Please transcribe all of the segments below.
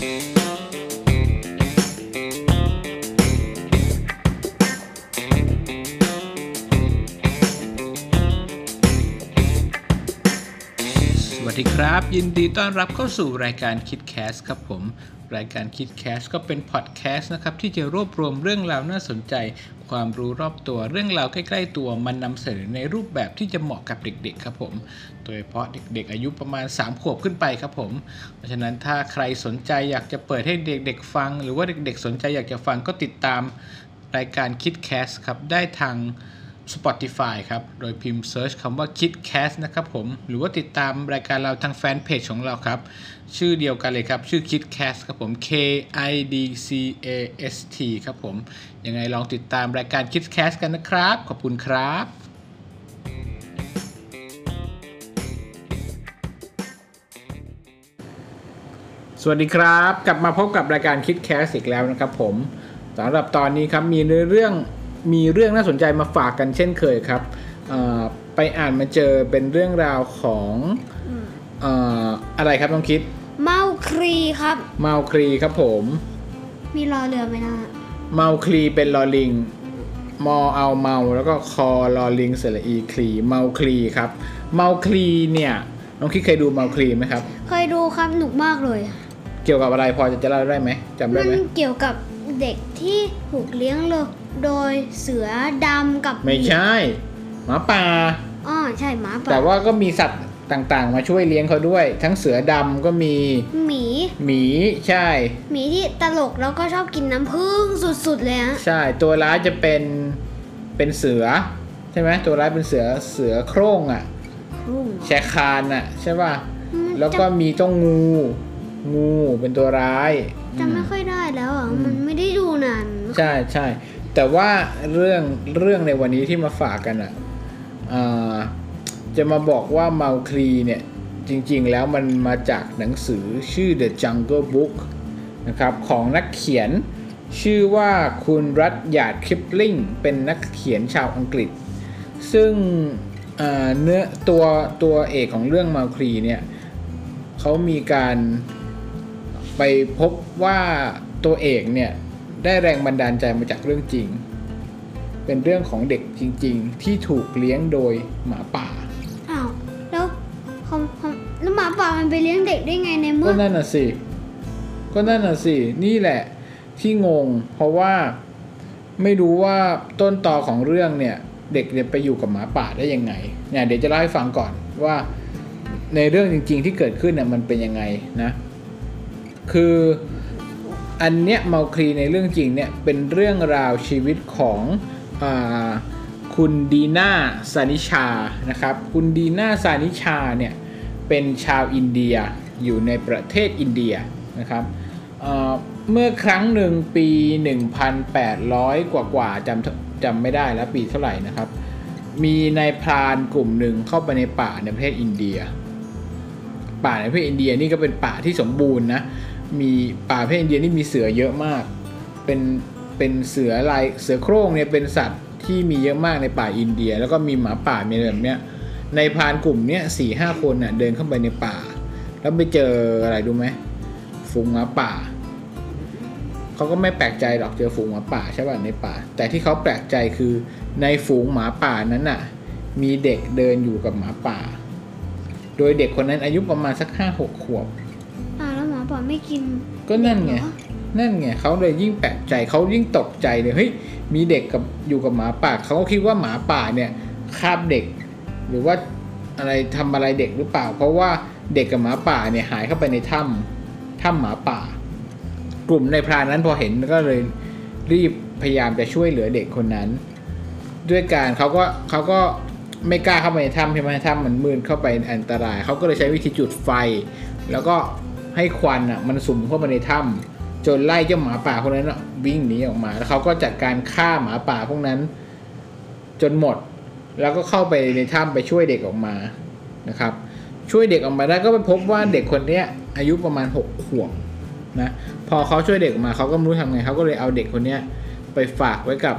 สวัสดีครับ ยินดีต้อนรับเข้าสู่รายการคิดแคสครับผม รายการคิดแคสก็เป็นพอดแคสต์นะครับ ที่จะรวบรวมเรื่องราวน่าสนใจ ความรู้รอบตัว เรื่องราวใกล้ๆตัวมันนำเสนอในรูปแบบที่จะเหมาะกับเด็กๆครับผม โดยเฉพาะเด็กๆ อายุประมาณ 3 ขวบขึ้นไปครับผม เพราะฉะนั้นถ้าใครสนใจอยากจะเปิดให้เด็กๆฟัง หรือว่าเด็กๆ สนใจอยากจะฟังก็ติดตามรายการคิดแคสครับได้ทาง Spotify ครับ โดยพิมพ์ Search คำว่า KidCast นะครับผม หรือว่าติดตามรายการเราทางแฟนเพจของเราครับ ชื่อเดียวกันเลยครับ ชื่อ KidCast ครับผม K I D C A S T ครับผม ยังไงลองติดตามรายการ KidCast กันนะครับ ขอบคุณครับสวัสดีครับ กลับมาพบกับรายการคิดแคสอีกแล้วนะครับผมสำหรับตอนนี้ครับมีเนื้อเรื่อง มีเรื่องน่าสนใจมาฝากกันเช่นเคยครับเอ่อไปอ่านมาเจอเป็นเรื่องราวของเอ่ออะไรครับต้องคิด เมาครีครับ เมาคลีครับผม มีรอเรือไหมนะเมาคลีเป็นลอลิง มอเอาเมาแล้วก็คอลอลิงเสระอีคลีเมาคลีครับ เมาคลีเนี่ยน้องคิดเคยดูเมาคลีไหมครับ เคยดูครับหนุกมากเลย เกี่ยวกับอะไรพอจะจะเล่าได้ไหมจำได้มันไหมเกี่ยวกับเด็กที่ถูกเลี้ยงเลย โดยเสือดำกับไม่ใช่ หมาป่า อ๋อใช่หมาป่าแต่ว่าก็มีสัตว์ต่างๆ มาช่วยเลี้ยงเขาด้วย ทั้งเสือดำก็มีหมีหมีใช่ หมีที่ตลกแล้วก็ชอบกินน้ำผึ้งสุดๆเลยฮะใช่ ตัวร้ายจะเป็นเป็นเสือ ใช่ไหมตัวร้ายเป็นเสือเสือโคร่งอะครุ่งแชคานอะ ใช่ป่ะอืมแล้วก็มีเจ้างู งูเป็นตัวร้ายจำไม่ค่อยได้แล้วอะมันไม่ได้ดูนานใช่ใช่ แต่ว่าเรื่องเรื่องในวันนี้ที่มาฝากกันอะอ่าจะมาบอกว่าเมาคลีเนี่ย จริงๆแล้วมันมาจากหนังสือชื่อ The Jungle Book นะครับของนักเขียนชื่อว่าคุณรัตยาดคลิปลิงเป็นนักเขียนชาวอังกฤษ ซึ่งเนื้อตัวตัวเอกของเรื่องมาคลีเนี่ยเขามีการไปพบว่าตัวเอกเนี่ย ได้แรงบันดาลใจมาจากเรื่องจริง เป็นเรื่องของเด็กจริง ๆ ที่ถูกเลี้ยงโดยหมาป่าอ้าวแล้วเขาเขาแล้วหมาป่ามันไปเลี้ยงเด็กได้ไงในเมื่ก็อนั่นน่ะสิก็นั่นน่ะสินี่แหละที่งง เพราะว่าไม่รู้ว่าต้นตอของเรื่องเนี่ย เด็กเนี่ยไปอยู่กับหมาป่าได้ยังไงเนี่ยเดี๋ยวจะเล่าให้ฟังก่อนว่า ในเรื่องจริง ๆ ที่เกิดขึ้นเนี่ยมันเป็นยังไงนะ คือ อันเนี้ยเมาคลีในเรื่องจริงเนี่ยเป็นเรื่องราวชีวิตของอคุณดีน่าซานิชานะครับ คุณดีน่าซานิชาเนี่ยเป็นชาวอินเดียอยู่ในประเทศอินเดียนะครับเมื่อครั้งหนึ่งปี 1,800 กว่ากว่าจำจำไม่ได้แล้วปีเท่าไหร่นะครับ มีนายพรานกลุ่มหนึ่งเข้าไปในป่าในประเทศอินเดีย ป่าในประเทศอินเดียนี่ก็เป็นป่าที่สมบูรณ์นะ มีป่าประเทศอินเดียนี่มีเสือเยอะมาก เป็นเป็นเสือลายเสือโคร่งเนี่ยเป็นสัตว์ที่มีเยอะมากในป่าอินเดีย แล้วก็มีหมาป่ามีอะไรแบบเนี้ยในพานกลุ่มเนี้ยสี่ห้าคนน่ะเดินเข้าไปในป่า แล้วไปเจออะไรดูไหมฝูงหมาป่าเขาก็ไม่แปลกใจหรอกเจอฝูงหมาป่าใช่ป่ะในป่า แต่ที่เขาแปลกใจคือในฝูงหมาป่านั้นน่ะ มีเด็กเดินอยู่กับหมาป่า โดยเด็กคนนั้นอายุประมาณสักห้าหกขวบ อ่าวแล้วหมาป่าไม่กินก็นั่นไงเด็กเหรอนั่นไงเขาเลยยิ่งแปลกใจเขายิ่งตกใจเลยเฮ้ยมีเด็กกับอยู่กับหมาป่าเขาก็คิดว่าหมาป่าเนี่ยคาบเด็ก หรือว่าอะไรทำอะไรเด็กหรือเปล่า เพราะว่าเด็กกับหมาป่าเนี่ยหายเข้าไปในถ้ำถ้ำหมาป่า กลุ่มในพรานนั้นพอเห็นก็เลยรีบพยายามจะช่วยเหลือเด็กคนนั้น ด้วยการเขาก็เขาก็ไม่กล้าเข้าไปในถ้ำใช่ไหมถ้ำมันมืดเข้าไปอันตรายเขาก็เลยใช้วิธีจุดไฟ แล้วก็ ให้ควันอะมันสุ่มเข้ามาในถ้ำจนไล่เจ้าหมาป่าคนนั้นวิ่งหนีออกมา แล้วเขาก็จัดการฆ่าหมาป่าพวกนั้น จนหมด แล้วก็เข้าไปในถ้ำไปช่วยเด็กออกมานะครับ ช่วยเด็กออกมาได้ก็ไปพบว่าเด็กคนเนี้ย อายุประมาณหกขวบนะพอเขาช่วยเด็กออกมาเขาก็ไม่รู้ทำไงเขาก็เลยเอาเด็กคนเนี้ยไปฝากไว้กับ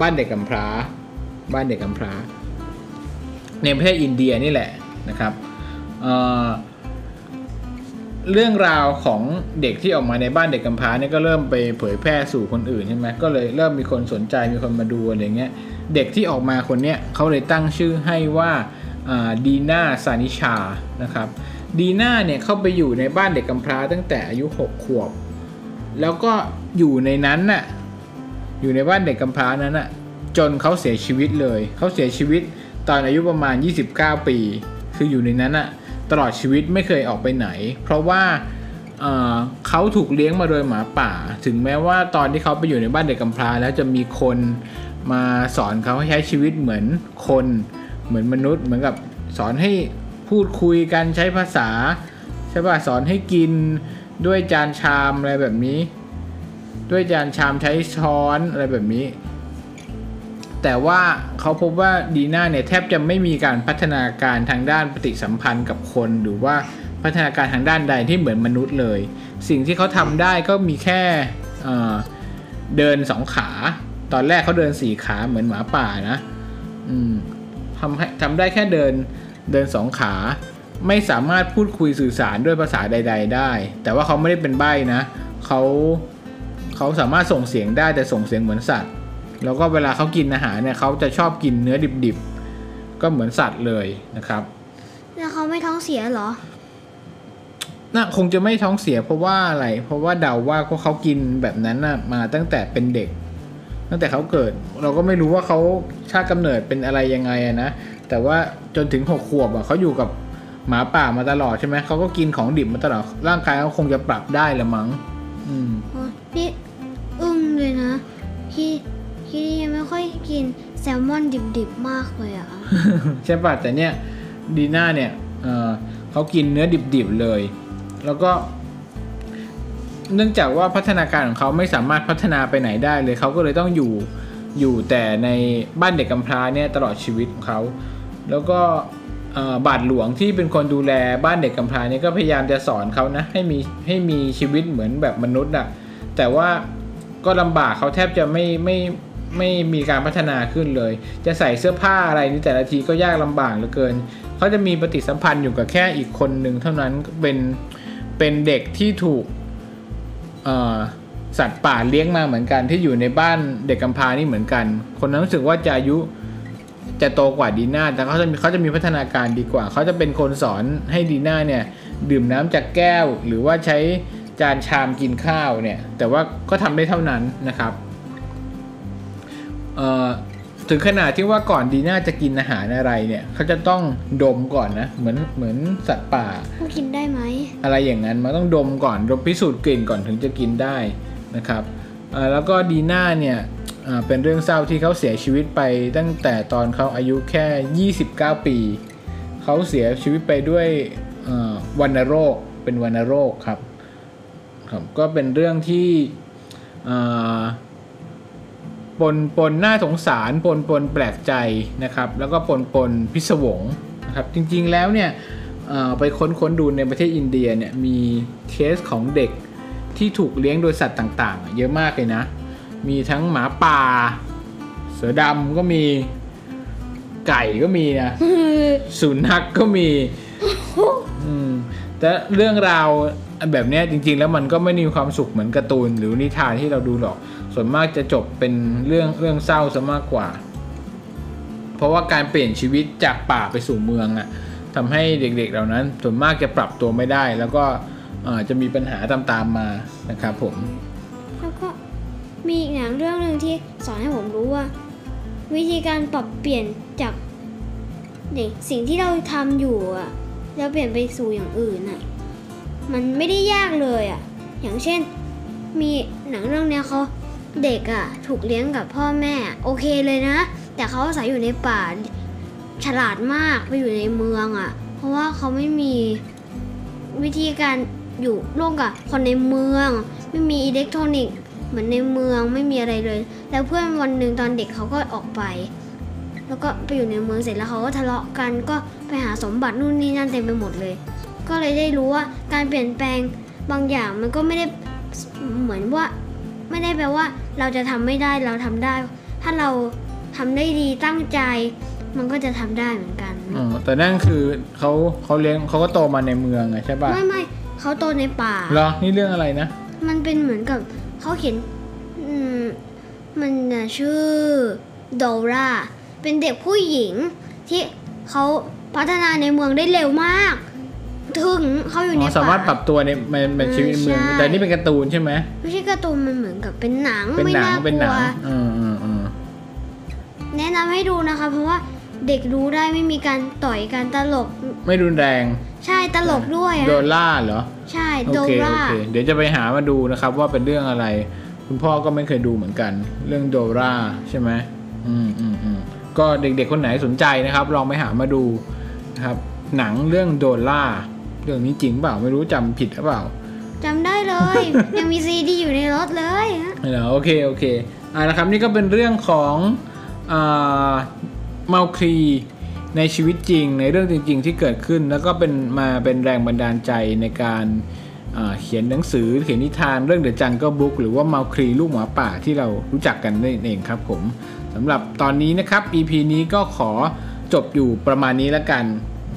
บ้านเด็กกำพร้า บ้านเด็กกำพร้า ในประเทศอินเดียนี่แหละนะครับ เรื่องราวของเด็กที่ออกมาในบ้านเด็กกำพร้าเนี่ยก็เริ่มไปเผยแพร่สู่คนอื่นใช่ไหมก็เลยเริ่มมีคนสนใจมีคนมาดูอะไรเงี้ยเด็กที่ออกมาคนเนี้ยเขาเลยตั้งชื่อให้ว่าดีน่าซานิชานะครับดีน่าเนี่ยเข้าไปอยู่ในบ้านเด็กกำพร้าตั้งแต่อายุ 6 ขวบ แล้วก็อยู่ในนั้นน่ะอยู่ในบ้านเด็กกำพร้านั้นน่ะจนเขาเสียชีวิตเลย เขาเสียชีวิตตอนอายุประมาณ 29 ปี คืออยู่ในนั้นน่ะ ตลอดชีวิตไม่เคยออกไปไหน เพราะว่าเเขาถูกเลี้ยงมาโดยหมาป่า ถึงแม้ว่าตอนที่เขาไปอยู่ในบ้านเด็กกำพร้า แล้วจะมีคนมาสอนเขาให้ใช้ชีวิตเหมือนคน เหมือนมนุษย์ เหมือนกับสอนให้พูดคุยกันใช้ภาษาใช่ป่ะสอนให้กินด้วยจานชามอะไรแบบนี้ ด้วยจานชามใช้ช้อนอะไรแบบนี้ แต่ว่าเขาพบว่าดีน่าเนี่ยแทบจะไม่มีการพัฒนาการทางด้านปฏิสัมพันธ์กับคน หรือว่าพัฒนาการทางด้านใดที่เหมือนมนุษย์เลย สิ่งที่เขาทำได้ก็มีแค่เเดินสองขา ตอนแรกเขาเดินสี่ขาเหมือนหมาป่านะอืมทำให้ทำได้แค่เดินเดินสองขา ไม่สามารถพูดคุยสื่อสารด้วยภาษาใด ๆ ได้ แต่ว่าเขาไม่ได้เป็นใบ้นะเขาเขาสามารถส่งเสียงได้แต่ส่งเสียงเหมือนสัตว์ แล้วก็เวลาเขากินอาหารเนี่ยเขาจะชอบกินเนื้อดิบๆ ก็เหมือนสัตว์เลยนะครับ แล้วเขาไม่ท้องเสียเหรอ น่าคงจะไม่ท้องเสียเพราะว่าอะไร เพราะว่าเดาว่าพวกเขากินแบบนั้นน่ะมาตั้งแต่เป็นเด็ก ตั้งแต่เขาเกิด เราก็ไม่รู้ว่าเขาชาติกำเนิดเป็นอะไรยังไงอะนะ แต่ว่าจนถึงหกขวบอะเขาอยู่กับหมาป่ามาตลอดใช่ไหมเขาก็กินของดิบมาตลอด ร่างกายเขาคงจะปรับได้ละมั้ง อืมโอ้ยพี่อึ้งเลยนะ พี่พี่ยังไม่ค่อยกินแซลมอนดิบๆมากเลยอะใช่ป่ะแต่เนี่ยดีน่าเนี่ยเออเขากินเนื้อดิบๆเลย แล้วก็เนื่องจากว่าพัฒนาการของเขาไม่สามารถพัฒนาไปไหนได้เลยเขาก็เลยต้องอยู่อยู่แต่ในบ้านเด็กกำพร้าเนี่ยตลอดชีวิตของเขาแล้วก็บาทหลวงที่เป็นคนดูแลบ้านเด็กกำพร้าเนี่ยก็พยายามจะสอนเขานะให้มีให้มีชีวิตเหมือนแบบมนุษย์อะแต่ว่าก็ลำบากเขาแทบจะไม่ไม่ ไม่มีการพัฒนาขึ้นเลย จะใส่เสื้อผ้าอะไรนี่แต่ละทีก็ยากลำบากเหลือเกิน เขาจะมีปฏิสัมพันธ์อยู่กับแค่อีกคนหนึ่งเท่านั้นเป็นเป็นเด็กที่ถูกสัตว์ป่าเลี้ยงมาเหมือนกันที่อยู่ในบ้านเด็กกำพร้านี่เหมือนกัน คนนั้นรู้สึกว่าจะอายุจะโตกว่าดีน่าแต่เขาจะมีเขาจะมีพัฒนาการดีกว่า เขาจะเป็นคนสอนให้ดีน่าเนี่ยดื่มน้ำจากแก้ว หรือว่าใช้จานชามกินข้าวเนี่ย แต่ว่าก็ทำได้เท่านั้นนะครับ ถึงขนาดที่ว่าก่อนดีน่าจะกินอาหารอะไรเนี่ยเขาจะต้องดมก่อนนะเหมือนเหมือนสัตว์ป่ามันกินได้ไหมอะไรอย่างนั้นมันต้องดมก่อนดมพิสูจน์กลิ่นก่อนถึงจะกินได้นะครับเอ่อแล้วก็ดีน่าเนี่ยอ่าเป็นเรื่องเศร้าที่เขาเสียชีวิตไปตั้งแต่ตอนเขาอายุแค่ 29 ปี เขาเสียชีวิตไปด้วยเอ่อวัณโรคเป็นวัณโรคครับครับ ก็เป็นเรื่องที่อ่า ปนปนน่าสงสารปนปนแปลกใจนะครับ แล้วก็ปนปนพิศวงนะครับจริงๆแล้วเนี่ยเอ่อไปค้นค้นดูในประเทศอินเดียเนี่ยมีเคสของเด็กที่ถูกเลี้ยงโดยสัตว์ต่างๆ เยอะมากเลยนะ มีทั้งหมาป่า เสือดำก็มีไก่ก็มีนะสุนัขกก็มีอืมแต่เรื่องราวแบบเนี้ยจริงๆ แล้วมันก็ไม่มีความสุขเหมือนการ์ตูนหรือนิทานที่เราดูหรอก ส่วนมากจะจบเป็นเรื่องเรื่องเศร้าซะมากกว่า เพราะว่าการเปลี่ยนชีวิตจากป่าไปสู่เมืองอะ่ะทำให้เด็กๆเหล่านั้น ส่วนมากจะปรับตัวไม่ได้ แล้วก็จะมีปัญหาตามๆมานะครับผมแล้วก็มีอีกอย่างเรื่องหนึ่งที่สอนให้ผมรู้ว่า วิธีการปรับเปลี่ยนจากเด็กสิ่งที่เราทำอยู่อะแล้วเปลี่ยนไปสู่อย่างอื่นอะมันไม่ได้ยากเลยอะอย่างเช่น มีหนังเรื่องเนี้ยเขา เด็กอะถูกเลี้ยงกับพ่อแม่โอเคเลยนะ แต่เขาอาศัยอยู่ในป่าฉลาดมากไปอยู่ในเมืองอะเพราะว่าเขาไม่มีวิธีการอยู่ร่วมกับคนในเมือง ไม่มีอิเล็กทรอนิกส์เหมือนในเมืองไม่มีอะไรเลย แล้วเพื่อนวันหนึ่งตอนเด็กเขาก็ออกไป แล้วก็ไปอยู่ในเมืองเสร็จแล้วเขาก็ทะเลาะกันก็ไปหาสมบัตินู่นนี่นั่นเต็มไปหมดเลย ก็เลยได้รู้ว่าการเปลี่ยนแปลงบางอย่างมันก็ไม่ได้เหมือนว่า ไม่ได้แปลว่าเราจะทำไม่ได้เราทำได้ ถ้าเราทำได้ดีตั้งใจ มันก็จะทำได้เหมือนกันอ๋อแต่นั่นคือเขาเขาเลี้ยงเขาก็โตมาในเมืองไงใช่ป่ะไม่ไม่เขาเขาโตในป่าเหรอนี่เรื่องอะไรนะ มันเป็นเหมือนกับเขาเขียนอืมมันน่ะชื่อโดราเป็นเด็กผู้หญิงที่เขาพัฒนาในเมืองได้เร็วมาก ถึงเขาอยู่อ๋ในอป่าสามารถปรับตัวในในในชีวิตในเมืองใช่แต่นี่เป็นการ์ตูนใช่ไหมไม่ใช่การ์ตูนมันเหมือนกับเป็นหนังเป็นไม่หนังน่ากเป็นหลันัวงอืมอืมอืมแนะนำให้ดูนะคะ เพราะว่าเด็กรู้ได้ไม่มีการต่อยการตลก ไม่รุนแรงใช่ตลกด้วยอะโดล่าเหรอ ใช่โอโดเคโอราเคเดี๋ยวจะไปหามาดูนะครับว่าเป็นเรื่องอะไร คุณพ่อก็ไม่เคยดูเหมือนกัน เรื่องโดราใช่ไหมอืมอืมอืมก็เด็กๆคนไหนสนใจนะครับ ลองไปหามาดูนะครับหนังเรื่องโดล่า เรื่องนี้จริงเปล่าไม่รู้จำผิดหรือเปล่าจำได้เลย ยังมีซีดีอยู่ในรถเลยฮะเหรอโอเคโอเคอ่านะครับนี่ก็เป็นเรื่องของอ่าเมาคลีในชีวิตจริงในเรื่องจริง ๆ ที่เกิดขึ้น แล้วก็เป็นมาเป็นแรงบันดาลใจในการอ่าเขียนหนังสือเขียนนิทานเรื่องเดอะจังก็บุ๊กหรือว่าเมาคลีลูกหมาป่าที่เรารู้จักกันนั่นเองครับผมสำหรับตอนนี้นะครับ EP นี้ก็ขอจบอยู่ประมาณนี้แล้วกัน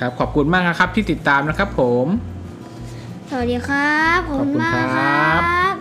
ครับขอบคุณมากนะครับที่ติดตามนะครับผม สวัสดีครับ ขอบคุณมากครับ